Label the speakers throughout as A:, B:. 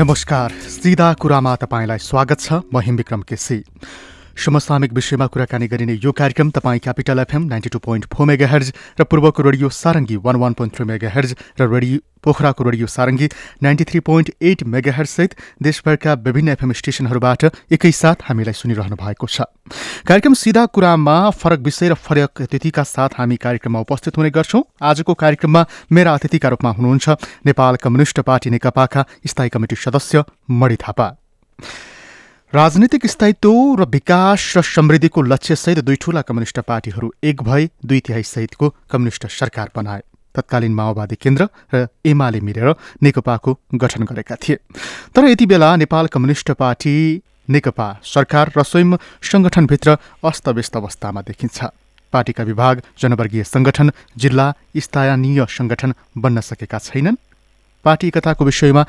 A: नमस्कार सिधा कुरामा तपाईँलाई स्वागत छ। म हिमविक्रम केसी। समसामिक विषयमा कुराकानी गरिने यो कार्यक्रम तपाईँ capital FM ninety two point four megahertz र पूर्वको radio Sarangi one one point three megahertz र radio पोखराको radio Sarangi ninety three point eight mega हेर्जसहित देशभरका विभिन्न एफएम स्टेशनहरूबाट एकैसाथ हामीलाई सुनिरहनु भएको छ। कार्यक्रम सिधा कुरामा फरक विषय र फरक अतिथिका साथ हामी कार्यक्रममा उपस्थित हुने गर्छौँ। आजको कार्यक्रममा मेरा अतिथिका रूपमा हुनुहुन्छ नेपाल कम्युनिष्ट पार्टी नेकपाका स्थायी कमिटी सदस्य मणि थापा। राजनीतिक स्थायित्व र विकास र समृद्धिको लक्ष्यसहित दुई ठूला कम्युनिष्ट पार्टीहरू एक भए दुई तिहाई सहितको कम्युनिष्ट सरकार बनाए। तत्कालीन माओवादी केन्द्र र एमाले मिलेर नेकपाको गठन गरेका थिए। तर यति बेला नेपाल कम्युनिष्ट पार्टी नेकपा सरकार र स्वयं सङ्गठनभित्र अस्तव्यस्त अवस्थामा देखिन्छ। पार्टीका विभाग जनवर्गीय सङ्गठन जिल्ला स्थानीय सङ्गठन बन्न सकेका छैनन्। पार्टी एकताको विषयमा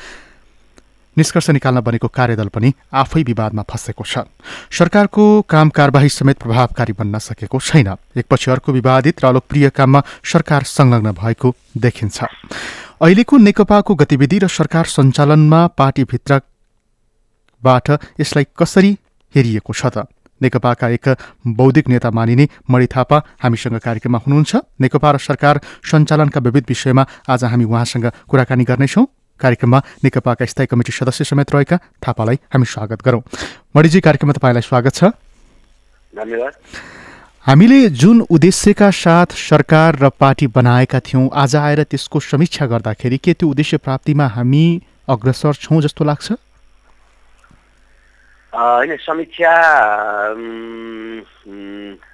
A: निष्कर्ष निकाल्न बनेको कार्यदल पनि आफै विवादमा फँसेको छ। सरकारको काम कारवाही समेत प्रभावकारी बन्न सकेको छैन। एकपछि अर्को विवादित र अलोकप्रिय काममा सरकार संलग्न भएको देखिन्छ। अहिलेको नेकपाको गतिविधि र सरकार सञ्चालनमा पार्टीभित्रबाट यसलाई कसरी हेरिएको छ त? नेकपाका एक बौद्धिक नेता मानिने मणि थापा हामीसँग कार्यक्रममा हुनुहुन्छ। नेकपा र सरकार सञ्चालनका विविध विषयमा आज हामी उहाँसँग कुराकानी गर्नेछौँ। कार्यक्रममा नेकपाका स्थायी कमिटी सदस्य समेत रहेका थापालाई हामी स्वागत गरौँ। मणिजी कार्यक्रममा तपाईँलाई स्वागत छ।
B: धन्यवाद।
A: हामीले जुन उद्देश्यका साथ सरकार र पार्टी बनाएका थियौँ आज आएर त्यसको समीक्षा गर्दाखेरि के त्यो उद्देश्य प्राप्तिमा हामी अग्रसर छौँ जस्तो लाग्छ?
B: होइन समीक्षा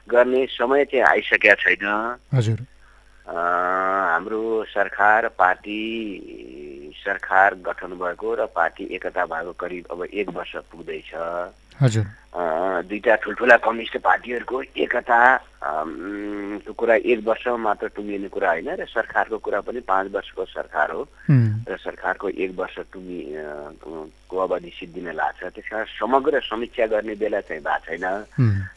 B: गर्ने समय चाहिँ आइसकेका छैन।
A: हजुर।
B: हाम्रो सरकार पार्टी सरकार गठन भएको र पार्टी एकता भएको करिब अब एक वर्ष पुग्दैछ।
A: हजुर।
B: दुईटा ठुल्ठुला कम्युनिस्ट पार्टीहरूको एकता को कुरा एक वर्षमा मात्र टुङ्गिने कुरा होइन र सरकारको कुरा पनि पाँच वर्षको सरकार हो। र सरकारको एक वर्ष टुङ्गि को अवधि सिद्धिन लाग्छ। त्यस कारण समग्र समीक्षा गर्ने बेला चाहिँ भएको छैन।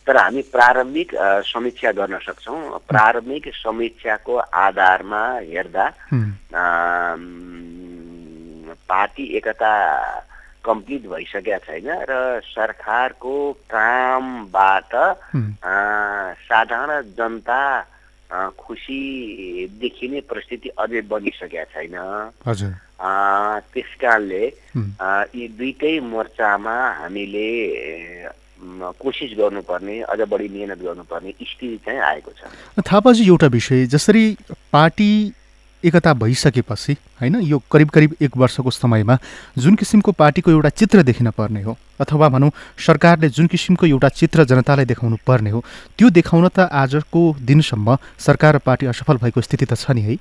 B: तर हामी प्रारम्भिक समीक्षा गर्न सक्छौँ। प्रारम्भिक समीक्षाको आधारमा हेर्दा पार्टी एकता कम्प्लिट भइसकेका छैन र सरकारको कामबाट साधारण जनता खुसी देखिने परिस्थिति अझै बनिसकेका छैन। त्यस कारणले यी दुइटै मोर्चामा हामीले कोसिस गर्नुपर्ने अझ बढी मिहिनेत गर्नुपर्ने स्थिति चाहिँ आएको छ।
A: थापाजी एउटा विषय जसरी पार्टी एकता भइसकेपछि होइन यो करिब करिब एक वर्षको समयमा जुन किसिमको पार्टीको एउटा चित्र देखिन पर्ने हो अथवा भनौँ सरकारले जुन किसिमको एउटा चित्र जनतालाई देखाउनु पर्ने हो त्यो देखाउन त आजको दिनसम्म सरकार र पार्टी असफल भएको स्थिति त छ नि है?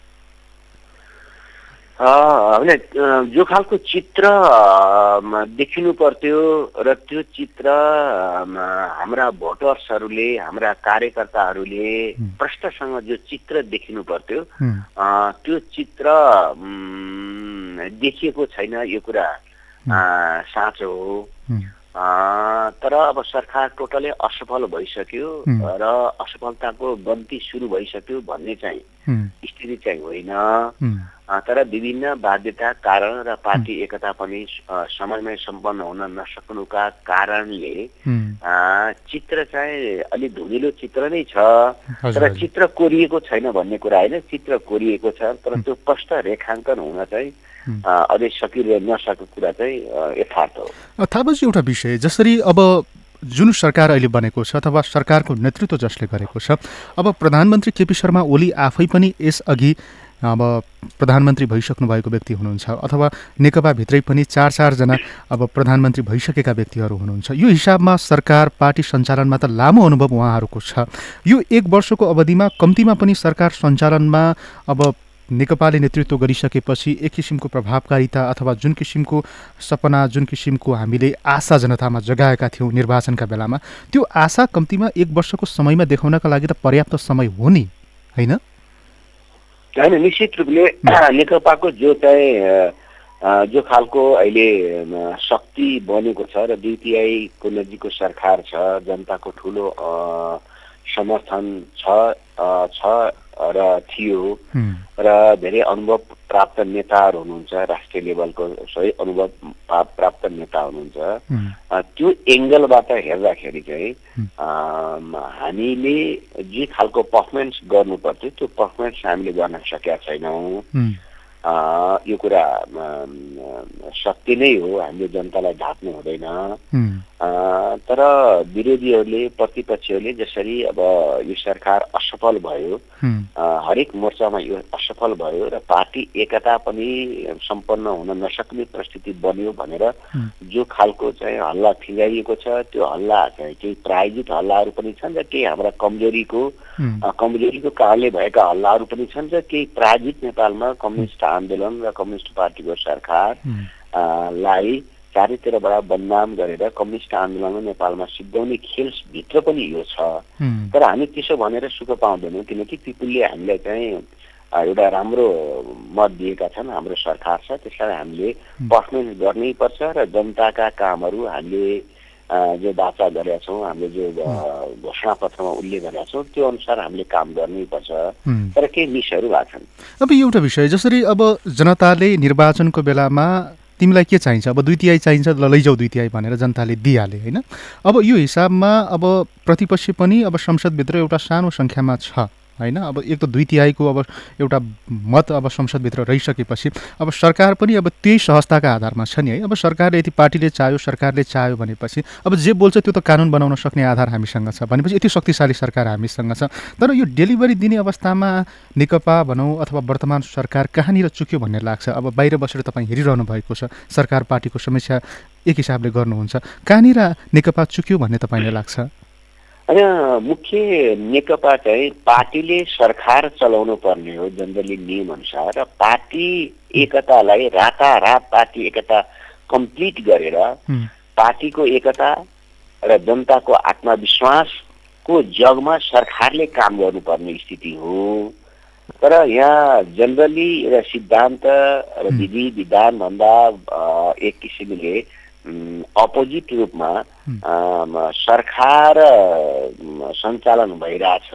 B: होइन जो खालको चित्र देखिनु पर्थ्यो र त्यो चित्र हाम्रा भोटर्सहरूले हाम्रा कार्यकर्ताहरूले। प्रष्टसँग जो चित्र देखिनु पर्थ्यो त्यो चित्र देखिएको छैन यो कुरा साँचो हो। तर अब सरकार टोटलै असफल भइसक्यो। र असफलताको गन्ती सुरु भइसक्यो भन्ने चाहिँ स्थिति चाहिँ होइन। तर विभिन्न बाध्यता कारण र पार्टी एकता पनि समयमै सम्पन्न हुन नसक्नुका कारणले चित्र चाहिँ अलिक धुमिलो चित्र नै छ। तर। चित्र कोरिएको छैन भन्ने कुरा होइन चित्र कोरिएको छ। तर त्यो स्पष्ट रेखाङ्कन हुन चाहिँ अझै सकिरह नसकेको कुरा चाहिँ यथार्थ हो।
A: थापाजी एउटा विषय जसरी अब जुन सरकार अहिले बनेको छ अथवा सरकारको नेतृत्व जसले गरेको छ अब प्रधानमन्त्री केपी शर्मा ओली आफै पनि यसअघि अब प्रधानमन्त्री भइसक्नु भएको व्यक्ति हुनुहुन्छ अथवा नेकपाभित्रै पनि चार चारजना अब प्रधानमन्त्री भइसकेका व्यक्तिहरू हुनुहुन्छ। यो हिसाबमा सरकार पार्टी सञ्चालनमा त लामो अनुभव उहाँहरूको छ। यो एक वर्षको अवधिमा कम्तीमा पनि सरकार सञ्चालनमा अब नेकपाले नेतृत्व गरिसकेपछि एक किसिमको प्रभावकारिता अथवा जुन किसिमको सपना जुन किसिमको हामीले आशा जनतामा जगाएका थियौँ निर्वाचनका बेलामा त्यो आशा कम्तीमा एक वर्षको समयमा देखाउनका लागि त पर्याप्त समय हो नि होइन?
B: होइन निश्चित रूपले नेकपाको जो चाहिँ जो खालको अहिले शक्ति बनेको छ र डिपिआईको नजिकको सरकार छ जनताको ठुलो समर्थन छ छ र थियो र धेरै अनुभव प्राप्त नेताहरू हुनुहुन्छ राष्ट्रिय लेभलको सही अनुभव प्राप्त नेता हुनुहुन्छ। त्यो एङ्गलबाट हेर्दाखेरि चाहिँ हामीले जे खालको पर्फर्मेन्स गर्नुपर्थ्यो त्यो पर्फर्मेन्स हामीले गर्न सकेका छैनौँ। यो कुरा सत्य नै हो हामीले जनतालाई ढाक्नु हुँदैन। तर विरोधीहरूले प्रतिपक्षहरूले जसरी अब यो सरकार असफल भयो हरेक मोर्चामा यो असफल भयो र पार्टी एकता पनि सम्पन्न हुन नसक्ने परिस्थिति बन्यो भनेर जो खालको चाहिँ हल्ला फिँगाइएको छ त्यो हल्ला चाहिँ केही प्रायोजित हल्लाहरू पनि छन् र केही हाम्रा कमजोरीको कमजोरीको कारणले भएका हल्लाहरू पनि छन् र केही प्रायोजित नेपालमा कम्युनिस्ट आन्दोलन र कम्युनिस्ट पार्टीको सरकारलाई चारैतिरबाट बदनाम गरेर कम्युनिस्ट आन्दोलनमा नेपालमा सिद्धाउने खेलभित्र पनि यो छ। तर हामी त्यसो भनेर सुख पाउँदैनौँ किनकि पिपुलले हामीलाई चाहिँ एउटा राम्रो मत दिएका छन् हाम्रो सरकार छ त्यसलाई हामीले पर्फर्मेन्स गर्नै पर्छ र जनताका कामहरू हामीले जो बाचा गरेका छौँ हामीले जो घोषणा पत्रमा उल्लेख गरेका छौँ त्यो अनुसार हामीले काम गर्नै पर्छ। तर केही मिसहरू भएको छन्।
A: अब एउटा विषय जसरी अब जनताले निर्वाचनको बेलामा तिमीलाई के चाहिन्छ? अब दुई तिहाई चाहिन्छ ल लैजाऊ दुई तिहाई भनेर जनताले दिइहाले होइन? अब यो हिसाबमा अब प्रतिपक्ष पनि अब संसदभित्र एउटा सानो सङ्ख्यामा छ। होइन? अब एक त दुई तिहाईको अब एउटा मत अब संसदभित्र रहिसकेपछि अब सरकार पनि अब त्यही सहजताका आधारमा छ नि है? अब सरकारले यति पार्टीले चाह्यो सरकारले चाह्यो भनेपछि अब जे बोल्छ त्यो त कानुन बनाउन सक्ने आधार हामीसँग छ भनेपछि यति शक्तिशाली सरकार हामीसँग छ। तर यो डेलिभरी दिने अवस्थामा नेकपा भनौँ अथवा वर्तमान सरकार कहाँनिर चुक्यो भन्ने लाग्छ? अब बाहिर बसेर तपाईँ हेरिरहनु भएको छ सरकार पार्टीको समस्या एक हिसाबले गर्नुहुन्छ। कहाँनिर नेकपा चुक्यो भन्ने तपाईँलाई लाग्छ?
B: होइन मुख्य नेकपा चाहिँ पार्टीले सरकार चलाउनु पर्ने हो जनरली नियम अनुसार र पार्टी एकतालाई रातारात पार्टी एकता कम्प्लिट गरेर पार्टीको एकता र जनताको आत्मविश्वासको जगमा सरकारले काम गर्नुपर्ने स्थिति हो। तर यहाँ जनरली एउटा सिद्धान्त र विधि विधानभन्दा एक किसिमले अपोजिट रूपमा सरकार सञ्चालन भइरहेछ।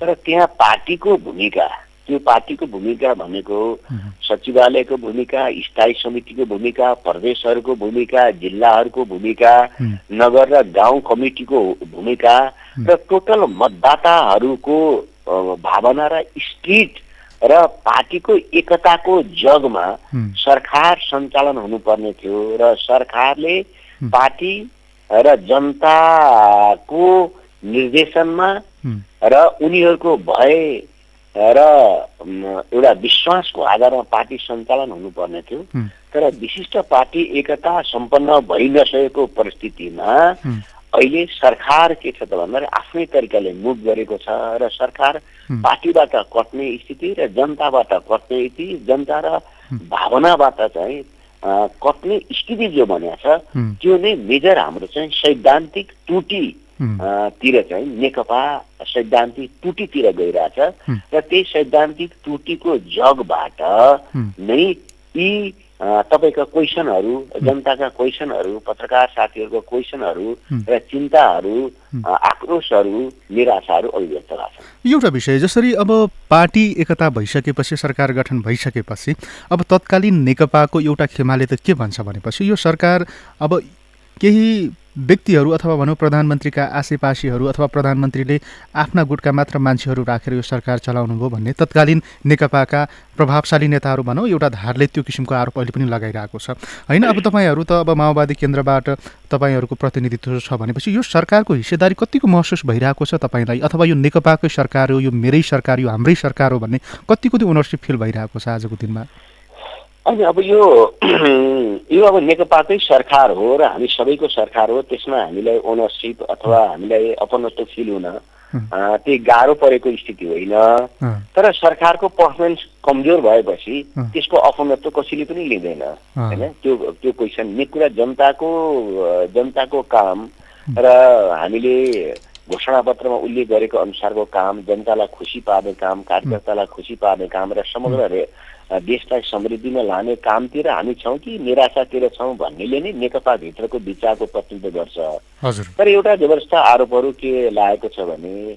B: तर त्यहाँ पार्टीको भूमिका त्यो पार्टीको भूमिका भनेको सचिवालयको भूमिका स्थायी समितिको भूमिका प्रदेशहरूको भूमिका जिल्लाहरूको भूमिका नगर र गाउँ कमिटीको भूमिका र टोटल मतदाताहरूको भावना र स्ट्रिट र पार्टीको एकताको जगमा सरकार सञ्चालन हुनुपर्ने थियो र सरकारले पार्टी र जनताको निर्देशनमा र उनीहरूको भय र एउटा विश्वासको आधारमा पार्टी सञ्चालन हुनुपर्ने थियो। तर विशिष्ट पार्टी एकता सम्पन्न भइ नसकेको परिस्थितिमा अहिले सरकार के छ त भन्दाखेरि आफ्नै तरिकाले मुभ गरेको छ र सरकार पार्टीबाट कट्ने स्थिति र जनताबाट कट्ने स्थिति जनता र भावनाबाट चाहिँ कट्ने स्थिति जो भनेको छ त्यो नै मेजर हाम्रो चाहिँ सैद्धान्तिक त्रुटि तिर चाहिँ नेकपा सैद्धान्तिक त्रुटितिर गइरहेछ। र त्यही सैद्धान्तिक त्रुटिको जगबाट नै यी तपाईँका क्वेसनहरू जनताका क्वेसनहरू पत्रकार साथीहरूको क्वेसनहरू र चिन्ताहरू आक्रोशहरू निराशाहरू अभिव्यक्त
A: भएको एउटा विषय जसरी अब पार्टी एकता भइसकेपछि सरकार गठन भइसकेपछि अब तत्कालीन नेकपाको एउटा खेमाले त के भन्छ भनेपछि यो सरकार अब केही व्यक्तिहरू अथवा भनौँ प्रधानमन्त्रीका आसेपासीहरू अथवा प्रधानमन्त्रीले आफ्ना गुटका मात्र मान्छेहरू राखेर यो सरकार चलाउनु भयो भन्ने तत्कालीन नेकपाका प्रभावशाली नेताहरू भनौँ एउटा धारले त्यो किसिमको आरोप अहिले पनि लगाइरहेको छ। होइन अब तपाईँहरू त अब माओवादी केन्द्रबाट तपाईँहरूको प्रतिनिधित्व छ भनेपछि यो सरकारको हिस्सेदारी कतिको महसुस भइरहेको छ तपाईँलाई? अथवा यो नेकपाकै सरकार हो यो मेरै सरकार यो हाम्रै सरकार हो भन्ने कतिको त्यो ओनरसिप फिल भइरहेको छ आजको दिनमा?
B: अनि अब यो यो अब नेकपाकै सरकार हो र हामी सबैको सरकार हो त्यसमा हामीलाई ओनरसिप अथवा हामीलाई अपनत्व फिल हुन त्यही गाह्रो परेको स्थिति होइन। तर सरकारको पर्फर्मेन्स कमजोर भएपछि। त्यसको अपनत्व कसैले पनि लिँदैन होइन? त्यो त्यो क्वेसन मेन कुरा जनताको जनताको काम र हामीले घोषणापत्रमा उल्लेख गरेको अनुसारको काम जनतालाई खुसी पार्ने काम कार्यकर्तालाई खुसी पार्ने काम र समग्र देशलाई समृद्धिमा लाने कामतिर हामी छौँ कि निराशातिर छौँ भन्नेले नै नेकपाभित्रको विचारको प्रतिनिधित्व गर्छ। तर एउटा व्यवस्था आरोपहरू के लागेको छ भने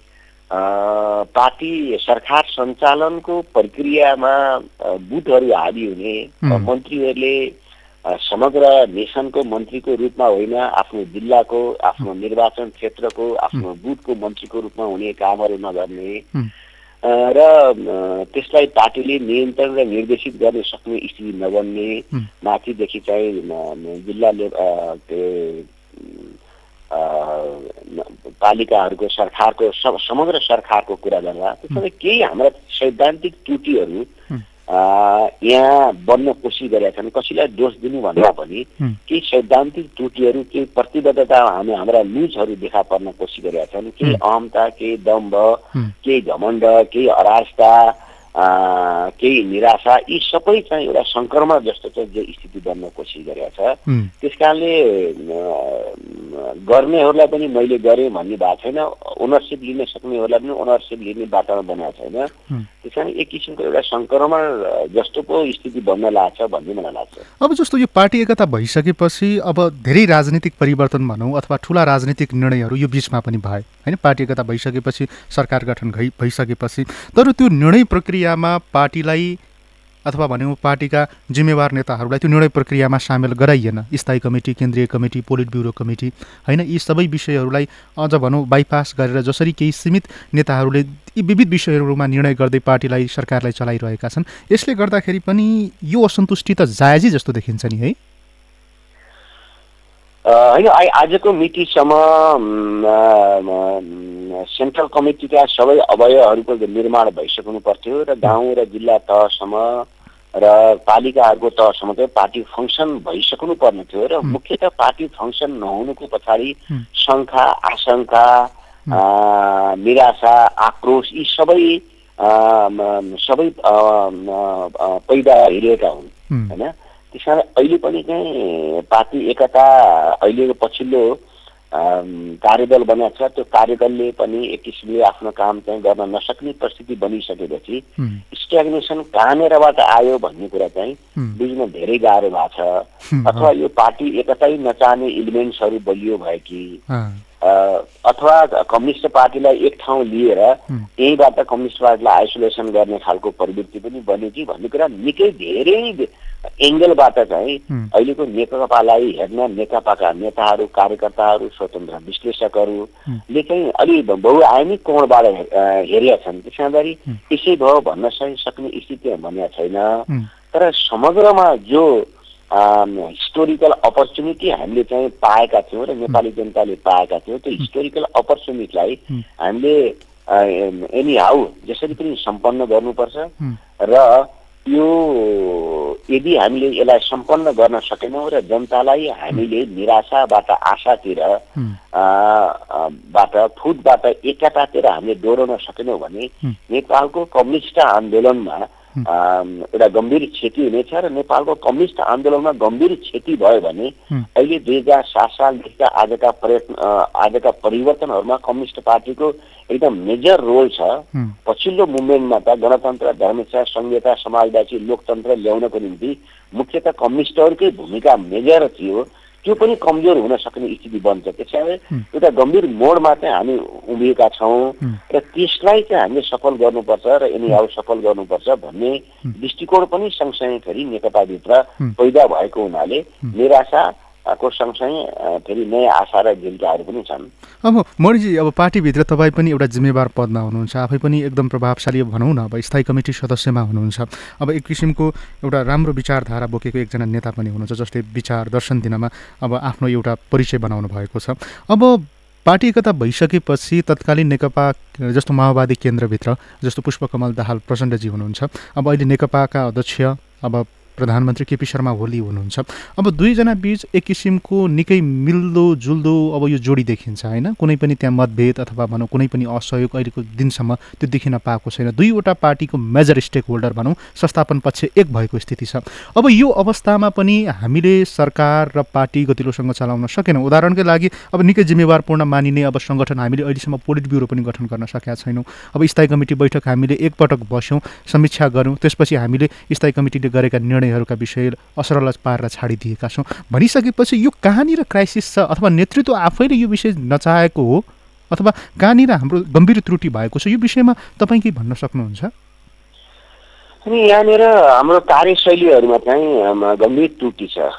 B: पार्टी सरकार सञ्चालनको प्रक्रियामा अ, बुथहरू हावी हुने मन्त्रीहरूले समग्र नेसनको मन्त्रीको रूपमा होइन आफ्नो जिल्लाको आफ्नो निर्वाचन क्षेत्रको आफ्नो बुथको मन्त्रीको रूपमा हुने कामहरू नगर्ने। र त्यसलाई पार्टीले नियन्त्रण र निर्देशित गर्न सक्ने स्थिति नबन्ने। माथिदेखि चाहिँ जिल्ला पालिकाहरूको सरकारको सम- समग्र सरकारको कुरा गर्दा त्यसमा केही हाम्रा सैद्धान्तिक त्रुटिहरू यहाँ बन्न कोसिस गरेका छन् कसैलाई दोष दिनु भन्दा पनि। केही सैद्धान्तिक त्रुटिहरू केही प्रतिबद्धता हामी हाम्रा लुजहरू देखा पर्न कोसिस गरेका छन् केही अहमता केही दम्भ
A: हुँ।
B: केही घमण्ड केही अराजता केही निराशा यी सबै चाहिँ एउटा सङ्क्रमण जस्तो चाहिँ जो स्थिति बन्न कोसिस गरेका छ। त्यस कारणले गर्नेहरूलाई पनि मैले गरेँ भन्ने भएको छैन ओनरसिप लिन सक्नेहरूलाई पनि ओनरसिप लिने वातावरण बनाएको छैन। त्यस कारण एक किसिमको एउटा सङ्क्रमण जस्तो पो स्थिति बन्न लाग्छ भन्ने मलाई लाग्छ।
A: अब जस्तो यो पार्टी एकता भइसकेपछि अब धेरै राजनीतिक परिवर्तन भनौँ अथवा ठुला राजनीतिक निर्णयहरू यो बिचमा पनि भए। होइन पार्टी एकता भइसकेपछि सरकार गठन भइ भइसकेपछि। तर त्यो निर्णय प्रक्रियामा पार्टीलाई अथवा भनौँ पार्टीका जिम्मेवार नेताहरूलाई त्यो निर्णय प्रक्रियामा सामेल गराइएन। स्थायी कमिटी केन्द्रीय कमिटी पोलिट ब्युरो कमिटी होइन? यी सबै विषयहरूलाई अझ भनौँ बाइपास गरेर जसरी केही सीमित नेताहरूले यी विविध विषयहरूमा निर्णय गर्दै पार्टीलाई सरकारलाई चलाइरहेका छन् यसले गर्दाखेरि पनि यो असन्तुष्टि त जायजै जस्तो देखिन्छ नि है?
B: होइन आजको मितिसम्म सेन्ट्रल कमिटीका सबै अवयवहरूको निर्माण भइसक्नु पर्थ्यो र गाउँ र जिल्ला तहसम्म र पालिकाहरूको तहसम्म चाहिँ पार्टी फङ्सन भइसक्नु पर्ने थियो र मुख्यतः पार्टी फङ्सन नहुनुको पछाडि। शङ्का आशंका अ, निराशा आक्रोश यी सबै सबै पैदा भइरहेका हुन् होइन? त्यस कारण अहिले पनि चाहिँ पार्टी एकता अहिलेको पछिल्लो कार्यदल बनाएको छ। त्यो कार्यदलले पनि एक किसिमले आफ्नो काम चाहिँ गर्न नसक्ने परिस्थिति बनिसकेपछि स्ट्याग्नेसन कहाँनिरबाट आयो भन्ने कुरा चाहिँ बुझ्न धेरै गाह्रो भएको छ। अथवा यो पार्टी एकतै नचाहने इलिमेन्ट्सहरू बलियो भयो कि अथवा कम्युनिस्ट पार्टीलाई एक ठाउँ लिएर
A: हुँ,
B: यहीँबाट कम्युनिस्ट पार्टीलाई आइसोलेसन गर्ने खालको प्रवृत्ति पनि बन्यो कि भन्ने कुरा निकै धेरै एङ्गलबाट चाहिँ अहिलेको नेकपालाई हेर्न नेकपाका नेताहरू कार्यकर्ताहरू स्वतन्त्र विश्लेषकहरूले चाहिँ अलि बहुआयामिक कोणबाट हेरेका छन् त्यस कारणखेरि। यसै भयो भन्न सक- सक्ने स्थिति भनेको छैन। तर समग्रमा जो हिस्टोरिकल अपर्च्युनिटी हामीले चाहिँ पाएका थियौँ र नेपाली जनताले पाएका थियौँ। त्यो हिस्टोरिकल अपर्च्युनिटीलाई। हामीले एनी हाउ जसरी पनि सम्पन्न गर्नुपर्छ र यो यदि हामीले यसलाई सम्पन्न गर्न सकेनौँ र जनतालाई हामीले निराशाबाट आशातिर बाट फुटबाट एकतातिर हामीले डोराउन सकेनौँ भने। नेपालको कम्युनिस्ट आन्दोलनमा एउटा गम्भीर क्षति हुनेछ र नेपालको कम्युनिस्ट आन्दोलनमा गम्भीर क्षति भयो भने अहिले दुई हजार सात सालदेखिका आजका प्रयत्न आजका परिवर्तनहरूमा कम्युनिस्ट पार्टीको एकदम मेजर रोल छ। पछिल्लो मुभमेन्टमा त गणतन्त्र धर्मनिरपेक्ष संहिता समाजवादी लोकतन्त्र ल्याउनको निम्ति मुख्यतः कम्युनिस्टहरूकै भूमिका मेजर थियो। त्यो पनि कमजोर हुन सक्ने स्थिति बन्छ त्यसैले। एउटा गम्भीर मोडमा चाहिँ हामी उभिएका छौँ। र त्यसलाई चाहिँ हामीले सफल गर्नुपर्छ र यिनीहरू सफल गर्नुपर्छ भन्ने दृष्टिकोण पनि सँगसँगै फेरि नेकपाभित्र। पैदा भएको हुनाले निराशाको सँगसँगै फेरि नयाँ आशा र जीविकाहरू पनि छन्।
A: अब मणिजी अब पार्टीभित्र तपाईँ पनि एउटा जिम्मेवार पदमा हुनुहुन्छ। आफै पनि एकदम प्रभावशाली भनौँ न अब स्थायी कमिटी सदस्यमा हुनुहुन्छ। अब एक किसिमको एउटा राम्रो विचारधारा बोकेको एकजना नेता पनि हुनुहुन्छ जसले विचार दर्शन दिनमा अब आफ्नो एउटा परिचय बनाउनु भएको छ। अब पार्टी एकता भइसकेपछि तत्कालीन नेकपा जस्तो माओवादी केन्द्रभित्र जस्तो पुष्पकमल दाहाल प्रचण्डजी हुनुहुन्छ। अब अहिले नेकपाका अध्यक्ष अब प्रधानमन्त्री केपी शर्मा ओली हुनुहुन्छ। अब दुईजना बिच एक किसिमको निकै मिल्दो जुल्दो अब यो जोडी देखिन्छ होइन? कुनै पनि त्यहाँ मतभेद अथवा भनौँ कुनै पनि असहयोग अहिलेको दिनसम्म त्यो देखिन पाएको छैन। दुईवटा पार्टीको मेजर स्टेक होल्डर भनौँ संस्थापन पक्ष एक भएको स्थिति छ। अब यो अवस्थामा पनि हामीले सरकार र पार्टी गतिलोसँग चलाउन सकेनौँ। उदाहरणकै लागि अब निकै जिम्मेवारपूर्ण मानिने अब सङ्गठन हामीले अहिलेसम्म पोलिट ब्युरो पनि गठन गर्न सकेका छैनौँ। अब स्थायी कमिटी बैठक हामीले एकपटक बस्यौँ समीक्षा गऱ्यौँ त्यसपछि हामीले स्थायी कमिटीले गरेका निर्णयहरूका विषय असरल पारेर छाडिदिएका छौँ। भनिसकेपछि यो कहाँनिर क्राइसिस छ अथवा नेतृत्व आफैले यो विषय नचाहेको हो अथवा कहाँनिर हाम्रो गम्भीर त्रुटि भएको छ यो विषयमा तपाईँ के भन्न सक्नुहुन्छ?
B: अनि यहाँनिर हाम्रो कार्यशैलीहरूमा चाहिँ गम्भीर त्रुटि छ।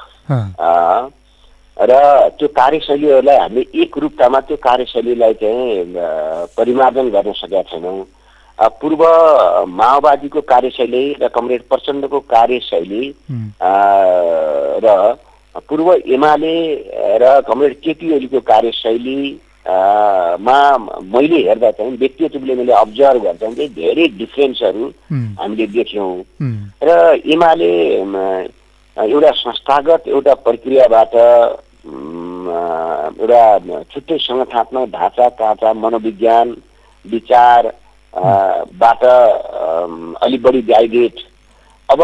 B: र त्यो कार्यशैलीहरूलाई हामीले एक रूपतामा त्यो कार्यशैलीलाई चाहिँ परिमार्जन गर्न सकेका छैनौँ। पूर्व माओवादीको कार्यशैली र कमरेड प्रचण्डको कार्यशैली र पूर्व एमाले र कमरेड केपी ओलीको कार्यशैली मा मैले हेर्दा चाहिँ व्यक्तिगत रूपले मैले अब्जर्भ गर्दा चाहिँ धेरै डिफ्रेन्सहरू हामीले देख्यौँ। र एमाले एउटा संस्थागत एउटा प्रक्रियाबाट एउटा छुट्टै सङ्गठनात्मक ढाँचा काँचा मनोविज्ञान विचार बाट अलिक बढी गाइडेड अब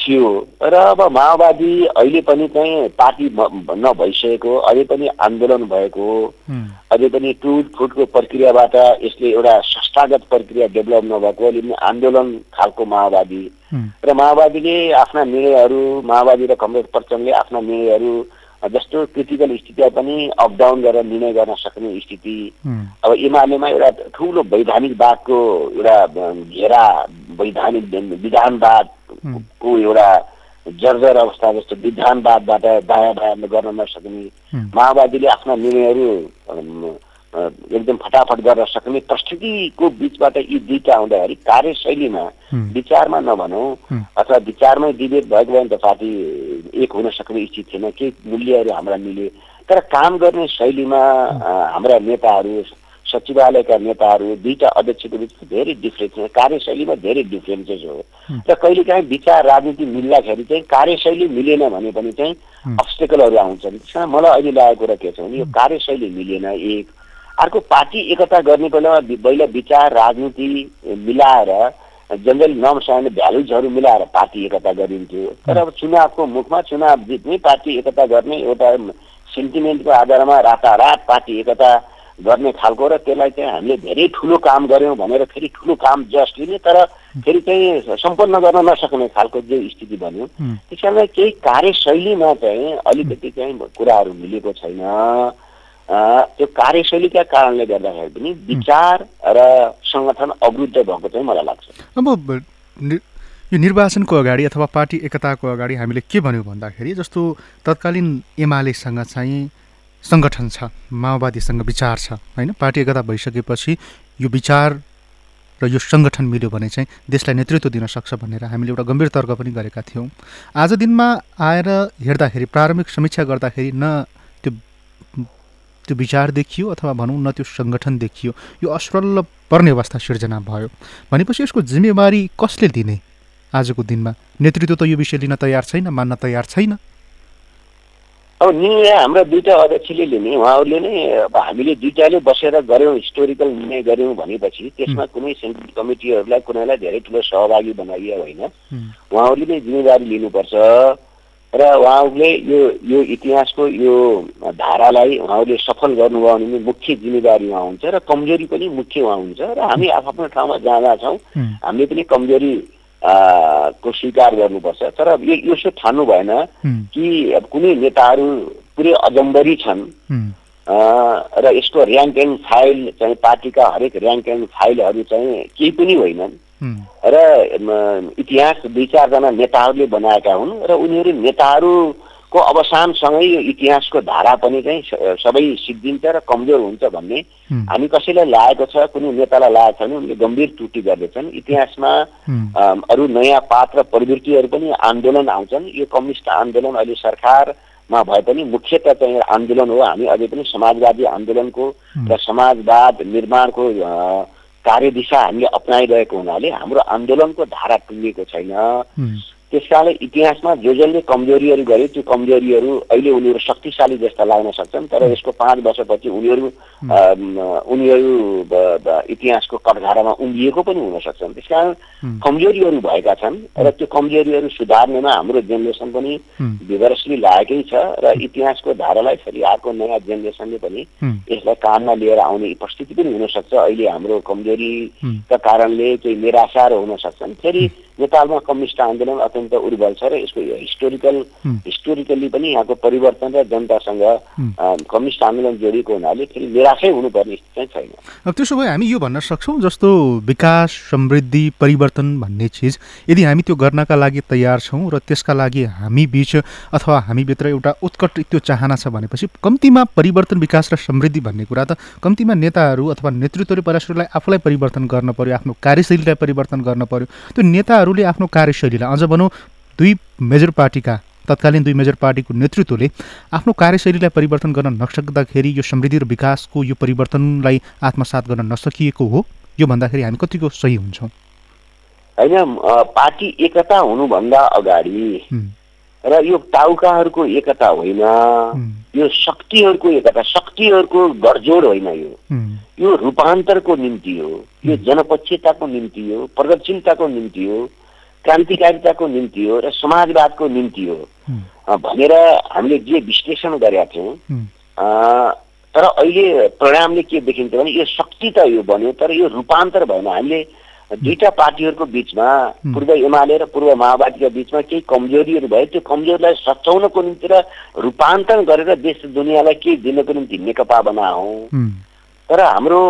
B: थियो। र अब माओवादी अहिले पनि चाहिँ पार्टी नभइसकेको अझै पनि आन्दोलन भएको अझै पनि टुट फुटको प्रक्रियाबाट यसले एउटा संस्थागत प्रक्रिया डेभलप नभएको अहिले पनि आन्दोलन खालको माओवादी। र माओवादीले आफ्ना निर्णयहरू माओवादी र कमरेड प्रचण्डले आफ्ना निर्णयहरू जस्तो क्रिटिकल स्थितिमा पनि अपडाउन गरेर निर्णय गर्न सक्ने स्थिति। अब एमालेमा एउटा ठुलो वैधानिकवादको एउटा घेरा वैधानिक विधानवादको एउटा जर्जर अवस्था जस्तो विधानवादबाट दायाँ दायाँ गर्न नसक्ने। माओवादीले आफ्ना निर्णयहरू एकदम फटाफट गर्न सक्ने परिस्थितिको बिचबाट यी दुईटा आउँदाखेरि कार्यशैलीमा विचारमा नभनौँ अथवा विचारमै डिबेट भएको भए त पार्टी एक हुन सक्ने स्थिति थिएन। केही मूल्यहरू हाम्रा मिले। तर काम गर्ने शैलीमा हाम्रा नेताहरू सचिवालयका नेताहरू दुईटा अध्यक्षको बिच धेरै डिफ्रेन्स छ। कार्यशैलीमा धेरै डिफ्रेन्सेस हो। र कहिलेकाहीँ विचार राजनीति मिल्दाखेरि चाहिँ कार्यशैली मिलेन भने पनि चाहिँ अब्स्टेकलहरू आउँछन्। त्यस कारण मलाई अहिले लागेको कुरा के छ भने यो कार्यशैली मिलेन एक अर्को पार्टी एकता गर्ने बेलामा पहिला विचार राजनीति मिलाएर जनरल नर्म्स एन्ड भ्यालुजहरू मिलाएर पार्टी एकता गरिन्थ्यो। तर अब चुनावको मुखमा चुनाव जित्ने पार्टी एकता गर्ने एउटा सेन्टिमेन्टको आधारमा रातारात पार्टी एकता गर्ने खालको र त्यसलाई चाहिँ हामीले धेरै ठुलो काम गऱ्यौँ भनेर फेरि ठुलो काम जस्ट लिने तर फेरि चाहिँ सम्पन्न गर्न नसक्ने खालको जो स्थिति बन्यो। त्यस कारणले केही कार्यशैलीमा चाहिँ अलिकति चाहिँ कुराहरू मिलेको छैन। त्यो कार्यशैलीका कारणले गर्दाखेरि पनि विचार र सङ्गठन अवरुद्ध भएको चाहिँ मलाई लाग्छ।
A: अब यो निर्वाचनको अगाडि अथवा पार्टी एकताको अगाडि हामीले के भन्यौँ भन्दाखेरि जस्तो तत्कालीन एमालेसँग चाहिँ सङ्गठन छ माओवादीसँग विचार छ होइन? पार्टी एकता भइसकेपछि यो विचार र यो सङ्गठन मिल्यो भने चाहिँ देशलाई नेतृत्व दिन सक्छ भनेर हामीले एउटा गम्भीर तर्क पनि गरेका थियौँ। आज दिनमा आएर हेर्दाखेरि प्रारम्भिक समीक्षा गर्दाखेरि न त्यो त्यो विचार देखियो अथवा भनौँ न त्यो सङ्गठन देखियो यो असरल पर्ने अवस्था सिर्जना भयो। भनेपछि यसको जिम्मेवारी कसले दिने? आजको दिनमा नेतृत्व त यो विषय लिन तयार छैन मान्न तयार छैन।
B: अब निर्णय हाम्रा दुईवटा अध्यक्षले लिने उहाँहरूले नै अब हामीले दुइटाले बसेर गऱ्यौँ हिस्टोरिकल निर्णय गऱ्यौँ भनेपछि त्यसमा कुनै सेन्ट्रल कमिटीहरूलाई कुनैलाई धेरै ठुलो सहभागी बनाइए होइन। उहाँहरूले नै जिम्मेवारी लिनुपर्छ। र उहाँहरूले यो यो इतिहासको यो धारालाई उहाँहरूले सफल गर्नुभयो भने मुख्य जिम्मेवारी उहाँ हुन्छ र कमजोरी पनि मुख्य उहाँ हुन्छ र हामी आफ्नो ठाउँमा जाँदा छौँ। हामीले पनि कमजोरी को स्वीकार गर्नुपर्छ। तर यो यसो ठान्नु भएन कि अब कुनै नेताहरू पुरै अजम्बरी छन्। र यसको ऱ्याङ्क एन्ड फाइल चाहिँ पार्टीका हरेक ऱ्याङ्क एन्ड फाइलहरू चाहिँ केही पनि होइनन्। र इतिहास दुई चारजना नेताहरूले बनाएका हुन् र उनीहरू नेताहरूको अवसानसँगै यो इतिहासको धारा पनि चाहिँ सबै सिद्धिन्छ र कमजोर हुन्छ भन्ने हामी कसैलाई लागेको छ कुनै नेतालाई लागेको छ भने उनले गम्भीर त्रुटि गर्दैछन्। इतिहासमा अरू नयाँ पात्र प्रवृत्तिहरू पनि आन्दोलन आउँछन्। यो कम्युनिस्ट आन्दोलन अहिले सरकारमा भए पनि मुख्यतः चाहिँ आन्दोलन हो। हामी अझै पनि समाजवादी आन्दोलनको र समाजवाद निर्माणको कार्यदिशा हामीले अप्नाइरहेको हुनाले हाम्रो आन्दोलनको धारा टुङ्गिएको छैन। त्यस कारणले इतिहासमा जो जसले कमजोरीहरू गरे त्यो कमजोरीहरू अहिले उनीहरू शक्तिशाली जस्ता लाग्न सक्छन् तर यसको पाँच वर्षपछि उनीहरू उनीहरू इतिहासको कटघारामा उम्बिएको पनि हुन सक्छन्। त्यस कारण कमजोरीहरू भएका छन् र त्यो कमजोरीहरू सुधार्नेमा हाम्रो जेनेरेसन पनि। विवरसली लागेकै छ र इतिहासको धारालाई फेरि अर्को नयाँ जेनेरेसनले पनि। यसलाई काममा लिएर आउने परिस्थिति पनि हुनसक्छ अहिले हाम्रो कमजोरीका कारणले केही निराशाहरू हुन सक्छन्। फेरि नेपालमा कम्युनिस्ट आन्दोलन अत्यन्त उर्वल छ र यसको हिस्टोरिकल। हिस्टोरिकल्ली पनि यहाँको परिवर्तन र जनतासँग कम्युनिस्ट आन्दोलन जोडिएको हुनाले फेरि निराशै हुनुपर्ने स्थिति चाहिँ छैन।
A: अब त्यसो भए हामी यो भन्न सक्छौँ जस्तो विकास समृद्धि परिवर्तन भन्ने चिज। यदि हामी त्यो गर्नका लागि तयार छौँ र त्यसका लागि हामी बिच अथवा हामीभित्र एउटा उत्कट त्यो चाहना छ भनेपछि कम्तीमा परिवर्तन विकास र समृद्धि भन्ने कुरा त कम्तीमा नेताहरू अथवा नेतृत्वले पराश्रलाई आफूलाई परिवर्तन गर्न पर्यो आफ्नो कार्यशैलीलाई परिवर्तन गर्न पर्यो। त्यो नेताहरूले आफ्नो कार्यशैलीलाई अझ भनौँ दुई मेजर पार्टीका तत्कालीन दुई मेजर पार्टीको नेतृत्वले आफ्नो कार्यशैलीलाई परिवर्तन गर्न नसक्दाखेरि यो समृद्धि र विकासको यो परिवर्तनलाई आत्मसात गर्न नसकिएको हो। यो भन्दाखेरि हामी कतिको सही हुन्छौँ?
B: होइन पार्टी एकता हुनुभन्दा अगाडि र यो टाउकाहरूको एकता होइन यो शक्तिहरूको एकता शक्तिहरूको गठजोड होइन यो। यो रूपान्तरको निम्ति हो यो जनपक्षीयताको निम्ति हो प्रगतिशीलताको निम्ति हो क्रान्तिकारिताको निम्ति हो र समाजवादको निम्ति हो। भनेर हामीले जे विश्लेषण गरेका थियौँ तर अहिले परिणामले के देखिन्छ भने यो शक्ति त यो बन्यो तर यो रूपान्तर भएन। हामीले दुईटा पार्टीहरूको बिचमा पूर्व एमाले र पूर्व माओवादीका बिचमा केही कमजोरीहरू भयो त्यो कमजोरीलाई सच्याउनको निम्ति र रूपान्तरण गरेर देश दुनियाँलाई केही दिनको निम्ति नेकपा बनाऊ। तर हाम्रो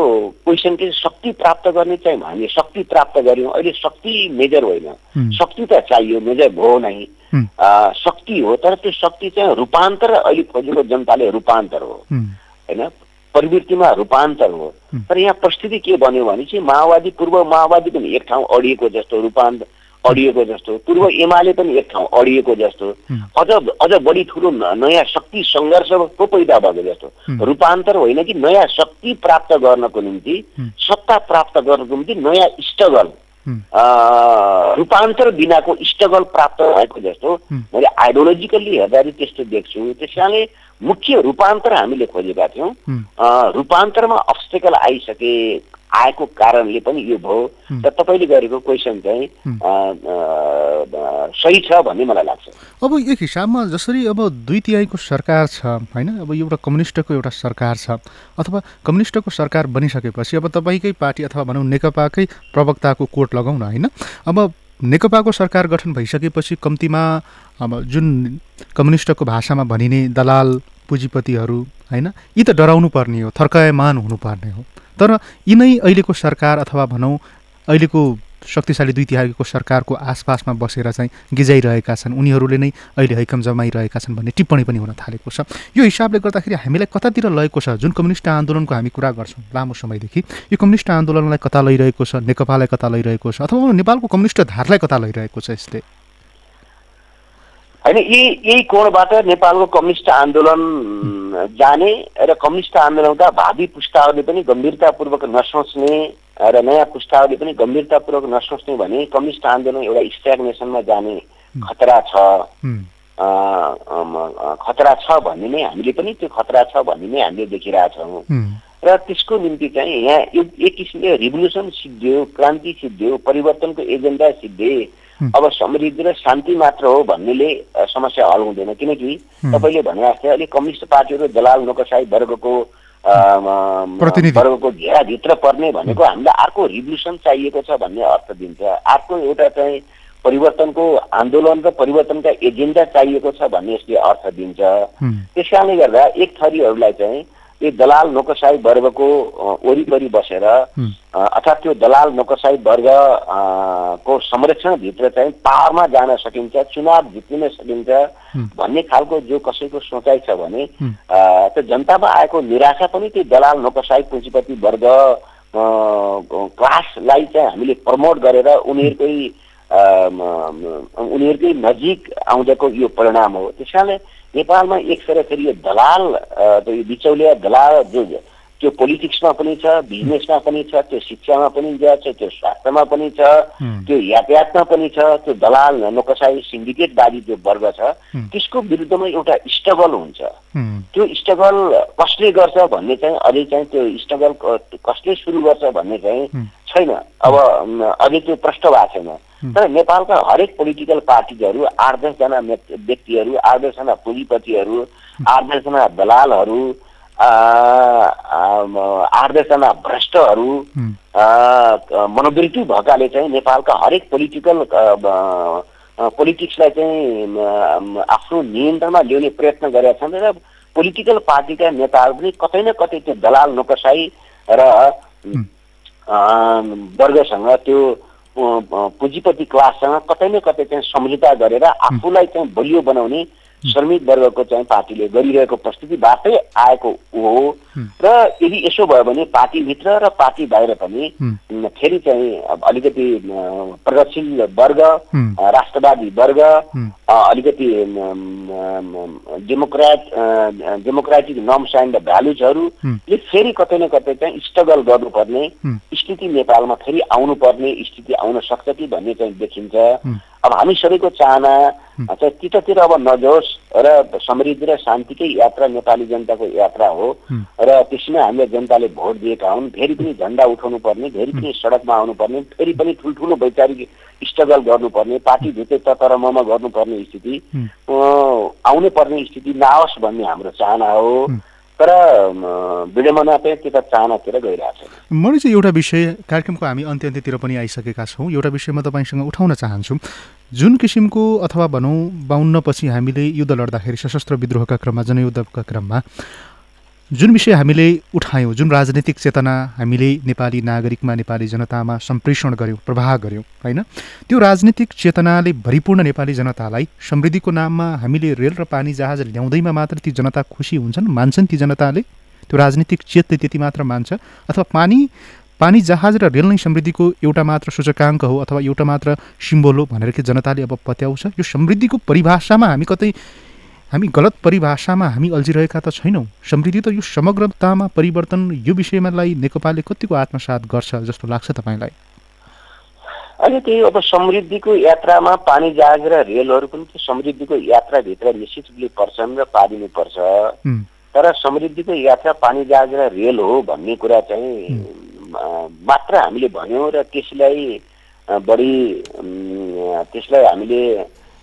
B: क्वेसन के शक्ति प्राप्त गर्ने चाहिँ हामीले शक्ति प्राप्त गऱ्यौँ। अहिले शक्ति मेजर होइन। शक्ति त चाहियो मेजर भयो नै। शक्ति हो तर त्यो शक्ति चाहिँ रूपान्तर अहिले खोजेको जनताले रूपान्तर हो। होइन? प्रवृत्तिमा रूपान्तर हो।
A: हुँ।
B: तर यहाँ परिस्थिति के बन्यो भने चाहिँ माओवादी पूर्व माओवादी पनि एक ठाउँ अडिएको जस्तो रूपान्तर अडिएको जस्तो पूर्व एमाले पनि एक ठाउँ अडिएको जस्तो। अझ अझ बढी ठुलो नयाँ शक्ति सङ्घर्ष पो पैदा भएको जस्तो। रूपान्तर होइन कि नयाँ शक्ति प्राप्त गर्नको निम्ति। सत्ता प्राप्त गर्नको निम्ति नयाँ स्ट्रगल रूपान्तर बिनाको स्ट्रगल प्राप्त भएको जस्तो। मैले आइडियोलोजिकल्ली हेर्दाखेरि त्यस्तो देख्छु त्यस कारणले मुख्य रूपान्तर हामीले खोजेका थियौँ रूपान्तरमा अब्स्टेकल आइसके आएको कारणले पनि यो भयो। र तपाईँले गरेको क्वेसन चाहिँ सही छ भन्ने मलाई लाग्छ।
A: अब एक हिसाबमा जसरी अब दुई तिहाईको सरकार छ होइन? अब एउटा कम्युनिस्टको एउटा सरकार छ। अथवा कम्युनिस्टको सरकार बनिसकेपछि अब तपाईँकै पार्टी अथवा भनौँ नेकपाकै प्रवक्ताको कोट लगाउँ न होइन? अब नेकपाको सरकार गठन भइसकेपछि कम्तीमा अब जुन कम्युनिस्टको भाषामा भनिने दलाल पुँजीपतिहरू होइन? यी त डराउनु पर्ने हो थर्कायमान हुनुपर्ने हो। तर यिनै अहिलेको सरकार अथवा भनौँ अहिलेको शक्तिशाली दुई तिहाईको सरकारको आसपासमा बसेर चाहिँ गिजाइरहेका छन्। उनीहरूले नै अहिले हैकम जमाइरहेका छन् भन्ने टिप्पणी पनि हुन थालेको छ। यो हिसाबले गर्दाखेरि हामीलाई कतातिर लगेको छ? जुन कम्युनिस्ट आन्दोलनको हामी कुरा गर्छौँ लामो समयदेखि यो कम्युनिस्ट आन्दोलनलाई कता लैरहेको छ? नेकपालाई कता लैरहेको छ? अथवा नेपालको कम्युनिस्ट धारलाई कता लैरहेको छ यसले?
B: होइन यही यही कोणबाट नेपालको कम्युनिस्ट आन्दोलन जाने र कम्युनिस्ट आन्दोलनका भावी पुस्ताहरूले पनि गम्भीरतापूर्वक नसोच्ने र नयाँ पुस्ताहरूले पनि गम्भीरतापूर्वक नसोच्ने भने कम्युनिस्ट आन्दोलन एउटा स्ट्याग्नेसनमा जाने खतरा छ। खतरा छ भन्ने नै हामीले पनि त्यो खतरा छ भन्ने नै हामीले देखिरहेछौँ। र त्यसको निम्ति चाहिँ यहाँ एक एक किसिमले रिभोल्युसन सिद्धियो क्रान्ति सिद्धियो परिवर्तनको एजेन्डा सिद्धे। अब समृद्धि र शान्ति मात्र हो भन्नेले समस्या हल हुँदैन किनकि। तपाईँले भने जस्तै अहिले कम्युनिस्ट पार्टीहरू दलाल नोकरसाही वर्गको। वर्गको घेराभित्र पर्ने भनेको हामीलाई अर्को रिभोल्युसन चाहिएको छ भन्ने अर्थ दिन्छ अर्को एउटा चाहिँ परिवर्तनको आन्दोलन र परिवर्तनका एजेन्डा चाहिएको छ भन्ने यसले अर्थ दिन्छ त्यस कारणले गर्दा एक थरीहरूलाई चाहिँ यो दलाल नोकरसाही वर्गको वरिपरि बसेर अर्थात् त्यो दलाल नोकरसाही वर्ग अ, को संरक्षणभित्र चाहिँ पावरमा जान सकिन्छ चुनाव जित्न सकिन्छ। भन्ने खालको जो कसैको सोचाइ छ भने त्यो जनतामा आएको निराशा पनि त्यो दलाल नोकरसाही पुँजीपति वर्ग क्लासलाई चाहिँ हामीले प्रमोट गरेर उनीहरूकै उनीहरूकै नजिक आउँदाको यो परिणाम हो। त्यस कारणले नेपालमा एक फेरि यो दलाल बिचौलिया दलाल जो त्यो पोलिटिक्समा पनि छ बिजनेसमा पनि छ त्यो शिक्षामा पनि छ त्यो स्वास्थ्यमा पनि छ त्यो यातायातमा पनि छ त्यो दलाल नोकसाई सिन्डिकेटवादी जो वर्ग छ। त्यसको विरुद्धमा एउटा स्ट्रगल हुन्छ। त्यो स्ट्रगल कसले गर्छ भन्ने चाहिँ अझै चाहिँ त्यो स्ट्रगल कसले सुरु गर्छ भन्ने चाहिँ। छैन। अब अझै त्यो प्रष्ट भएको छैन। तर नेपालका हरेक पोलिटिकल पार्टीहरू आठ दसजना व्यक्- व्यक्तिहरू आठ दसजना पुँजीपतिहरू आठ दसजना दलालहरू आ, आम, आठ दसजना भ्रष्टहरू मनोवृत्ति भएकाले चाहिँ नेपालका हरेक पोलिटिकल पोलिटिक्सलाई चाहिँ आफ्नो नियन्त्रणमा ल्याउने प्रयत्न गरेका छन् र पोलिटिकल पार्टीका नेताहरू पनि कतै न कतै त्यो दलाल नोकसाई र वर्गसँग त्यो पुँजीपति क्लाससँग कतै न कतै चाहिँ सम्झौता गरेर आफूलाई चाहिँ बलियो बनाउने श्रमिक वर्गको चाहिँ पार्टीले गरिरहेको प्रस्तुतिबाटै आएको हो। र यदि यसो भयो भने पार्टीभित्र र पार्टी बाहिर पनि फेरि चाहिँ अलिकति प्रगतिशील वर्ग राष्ट्रवादी वर्ग अलिकति डेमोक्रेट डेमोक्रेटिक नर्म्स एन्ड भ्यालुजहरूले फेरि कतै न कतै चाहिँ स्ट्रगल गर्नुपर्ने। स्थिति नेपालमा फेरि आउनुपर्ने स्थिति आउन सक्छ कि भन्ने चाहिँ देखिन्छ। अब हामी सबैको चाहना चाहिँ त्यतातिर अब नजाओस् र समृद्धि र शान्तिकै यात्रा नेपाली जनताको यात्रा हो। र त्यसमा हामीले जनताले भोट दिएका हुन्। फेरि पनि झन्डा उठाउनु पर्ने फेरि पनि सडकमा आउनुपर्ने फेरि पनि ठुल्ठुलो वैचारिक स्ट्रगल गर्नुपर्ने पार्टीभित्रै तर ममा गर्नुपर्ने स्थिति। आउनु पर्ने स्थिति नआओस् भन्ने हाम्रो चाहना हुँ। तर विडम्बना चाहिँ त्यता चाहनातिर गइरहेको छ।
A: मैले चाहिँ एउटा विषय कार्यक्रमको हामी अन्त्य अन्त्यतिर पनि आइसकेका छौँ। एउटा विषय म तपाईँसँग उठाउन चाहन्छु। जुन किसिमको अथवा भनौँ बाहुन्नपछि हामीले युद्ध लड्दाखेरि सशस्त्र विद्रोहका क्रममा जनयुद्धका क्रममा जुन विषय हामीले उठायौँ जुन राजनीतिक चेतना हामीले नेपाली नागरिकमा नेपाली जनतामा सम्प्रेषण गऱ्यौँ प्रवाह गऱ्यौँ होइन? त्यो राजनीतिक चेतनाले भरिपूर्ण नेपाली जनतालाई समृद्धिको नाममा हामीले रेल र पानी जहाज ल्याउँदैमा मात्र ती जनता खुसी हुन्छन् मान्छन् ती जनताले? त्यो राजनीतिक चेतले त्यति मात्र मान्छ? अथवा पानी पानी जहाज र रेल नै समृद्धिको एउटा मात्र सूचकाङ्क हो अथवा एउटा मात्र सिम्बोल हो भनेर कि जनताले अब पत्याउँछ? यो समृद्धिको परिभाषामा हामी कतै हामी गलत परिभाषामा हामी अल्झिरहेका त छैनौँ। समृद्धि त यो समग्रतामा परिवर्तन यो विषयमालाई नेकपाले कतिको आत्मसात गर्छ जस्तो लाग्छ तपाईँलाई?
B: अहिले त्यही अब समृद्धिको यात्रामा पानी जहाज र रेलहरू पनि त्यो समृद्धिको यात्राभित्र निश्चित रूपले पर्छन् र पारिनु पर्छ।
A: उम्,
B: तर समृद्धिको यात्रा पानी जहाज र रेल हो भन्ने कुरा चाहिँ मात्र हामीले भन्यौँ र त्यसलाई बढी त्यसलाई हामीले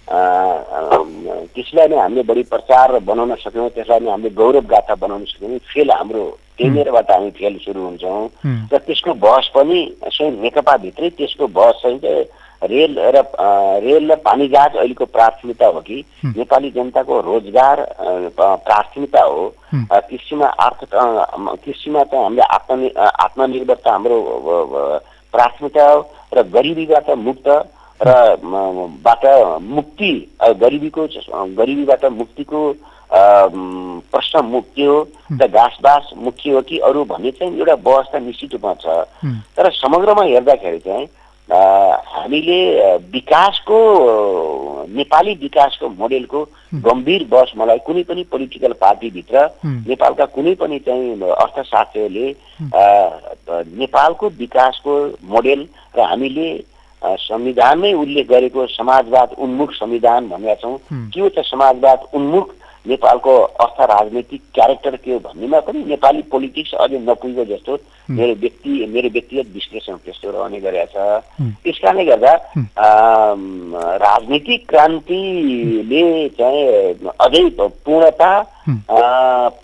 B: त्यसलाई नै हामीले बढी प्रचार बनाउन सक्यौँ त्यसलाई नै हामीले गौरव गाथा बनाउन सक्यौँ। फेल हाम्रो त्यहीँनिरबाट हामी फेल सुरु हुन्छौँ। र त्यसको बहस पनि स्वयं नेकपाभित्रै त्यसको बहस चाहिँ रेल र रेल र पानी जहाज अहिलेको प्राथमिकता हो कि। नेपाली जनताको रोजगार प्राथमिकता हो। कृषिमा अर्थ म- कृषिमा चाहिँ हामीले आत्मनि आत्मनिर्भरता हाम्रो प्राथमिकता हो। र गरिबीबाट मुक्त र बाट मुक्ति गरिबीको गरिबीबाट मुक्तिको प्रश्न मुक्ति हो र घाँसबास मुक्ति हो कि अरू भन्ने चाहिँ एउटा त निश्चित रूपमा छ। तर समग्रमा हेर्दाखेरि चाहिँ हामीले विकासको नेपाली विकासको मोडेलको गम्भीर बस मलाई कुनै पनि पोलिटिकल पार्टीभित्र। नेपालका कुनै पनि चाहिँ अर्थशास्त्रीले अ, अ, नेपालको विकासको मोडेल र हामीले संविधानमै उल्लेख गरेको समाजवाद उन्मुख संविधान भनेका छौँ।
A: हो।
B: त समाजवाद उन्मुख? नेपालको अर्थ राजनैतिक क्यारेक्टर के हो भन्नेमा पनि नेपाली पोलिटिक्स अझै नपुगेको जस्तो मेरो व्यक्ति मेरो व्यक्तिगत विश्लेषण त्यस्तो रहने गरेको छ। त्यस कारणले गर्दा राजनीतिक क्रान्तिले चाहिँ अझै पूर्णता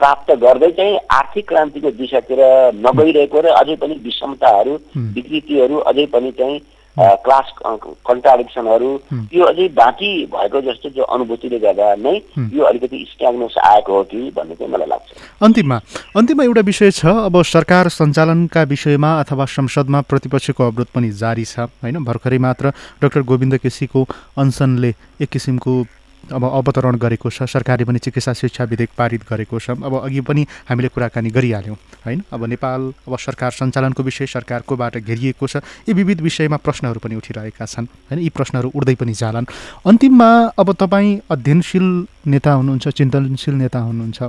B: प्राप्त गर्दै चाहिँ आर्थिक क्रान्तिको दिशातिर नगइरहेको र अझै पनि विषमताहरू। विकृतिहरू अझै पनि चाहिँ क्लास कन्ट्राडिक्सनहरू
A: हुँ।
B: यो अझै बाँकी भएको जस्तो जो अनुभूतिले गर्दा नै। यो अलिकति स्ट्याग्नेस आएको हो कि भन्ने चाहिँ मलाई लाग्छ
A: अन्तिममा अन्तिममा एउटा विषय छ अब सरकार सञ्चालनका विषयमा अथवा संसदमा प्रतिपक्षको अवरोध पनि जारी छ होइन भर्खरै मात्र डाक्टर गोविन्द केसीको अनसनले एक किसिमको अब अवतरण गरेको छ सरकारले पनि चिकित्सा शिक्षा विधेयक पारित गरेको छ। अब अघि पनि हामीले कुराकानी गरिहाल्यौँ होइन? अब नेपाल अब सरकार सञ्चालनको विषय सरकारकोबाट घेरिएको छ। यी विविध विषयमा प्रश्नहरू पनि उठिरहेका छन् होइन? यी प्रश्नहरू उठ्दै पनि जालान्। अन्तिममा अब तपाईँ अध्ययनशील नेता हुनुहुन्छ चिन्तनशील नेता हुनुहुन्छ।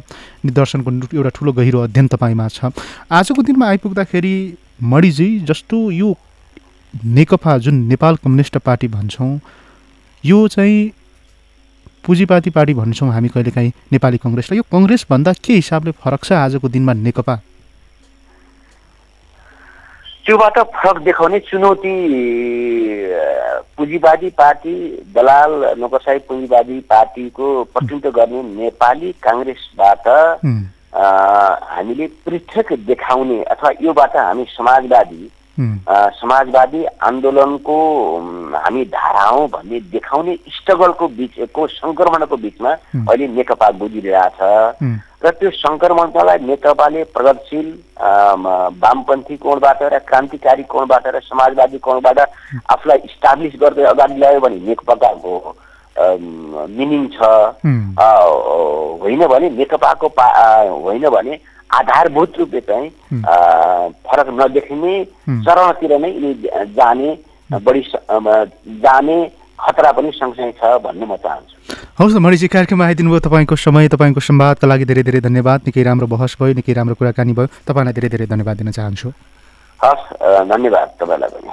A: निदर्शनको एउटा ठुलो गहिरो अध्ययन तपाईँमा छ। आजको दिनमा आइपुग्दाखेरि मणिजी जस्तो यो नेकपा जुन नेपाल कम्युनिस्ट पार्टी भन्छौँ यो चाहिँ पुँजीपाती पार्टी भन्छौँ हामी कहिलेकाहीँ नेपाली कङ्ग्रेसलाई। यो कङ्ग्रेसभन्दा के हिसाबले फरक छ आजको दिनमा नेकपा?
B: त्योबाट फरक देखाउने चुनौती पुँजीवादी पार्टी दलाल नोकरसाही पुँजीवादी पार्टीको प्रतिनिधित्व गर्ने नेपाली काङ्ग्रेसबाट हामीले पृथक देखाउने अथवा योबाट हामी समाजवादी समाजवादी आन्दोलनको हामी धारा हौँ भन्ने देखाउने स्ट्रगलको बिचको सङ्क्रमणको बिचमा अहिले नेकपा गुजिरहेछ। र त्यो सङ्क्रमणलाई नेकपाले प्रगतिशील वामपन्थी कोणबाट र क्रान्तिकारी कोणबाट र समाजवादी कोणबाट आफूलाई इस्टाब्लिस गर्दै अगाडि ल्यायो भने नेकपाको मिनिङ छ। होइन भने नेकपाको पा होइन भने आधारभूत रूपले चाहिँ फरक नदेखिने चरणतिर नै यिनी जाने बढी जाने खतरा पनि सँगसँगै छ भन्ने म चाहन्छु।
A: हवस् मणिजी कार्यक्रममा आइदिनु भयो तपाईँको समय तपाईँको संवादका लागि धेरै धेरै धन्यवाद। निकै राम्रो बहस भयो निकै राम्रो कुराकानी भयो। तपाईँलाई धेरै धेरै धन्यवाद दिन चाहन्छु।
B: हस् धन्यवाद तपाईँलाई पनि।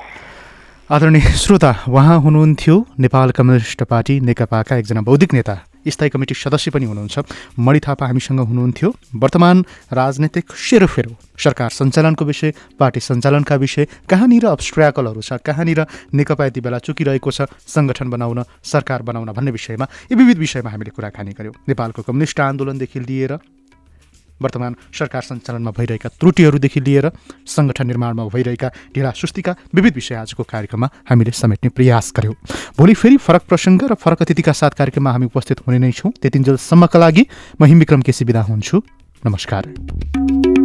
A: आदरणीय श्रोता उहाँ हुनुहुन्थ्यो नेपाल कम्युनिस्ट पार्टी नेकपाका एकजना बौद्धिक नेता। स्थायी कमिटी सदस्य पनि हुनुहुन्छ। मणि थापा हामीसँग हुनुहुन्थ्यो। वर्तमान राजनैतिक सेरोफेरो सरकार सञ्चालनको विषय पार्टी सञ्चालनका विषय कहाँनिर अब्स्ट्र्याकलहरू छ। कहाँनिर नेकपा यति बेला चुकिरहेको छ सङ्गठन बनाउन सरकार बनाउन भन्ने विषयमा। यी विविध विषयमा हामीले कुराकानी गऱ्यौँ नेपालको कम्युनिस्ट आन्दोलनदेखि लिएर वर्तमान सरकार सञ्चालनमा भइरहेका त्रुटिहरूदेखि लिएर सङ्गठन निर्माणमा भइरहेका ढिला सुस्तीका विविध विषय आजको कार्यक्रममा हामीले समेट्ने प्रयास गर्यौँ। भोलि फेरि फरक प्रसङ्ग र फरक अतिथिका साथ कार्यक्रममा हामी उपस्थित हुने नै छौँ। त्यतिन्जेलसम्मका लागि म हिम विक्रम केसी विदा हुन्छु। नमस्कार।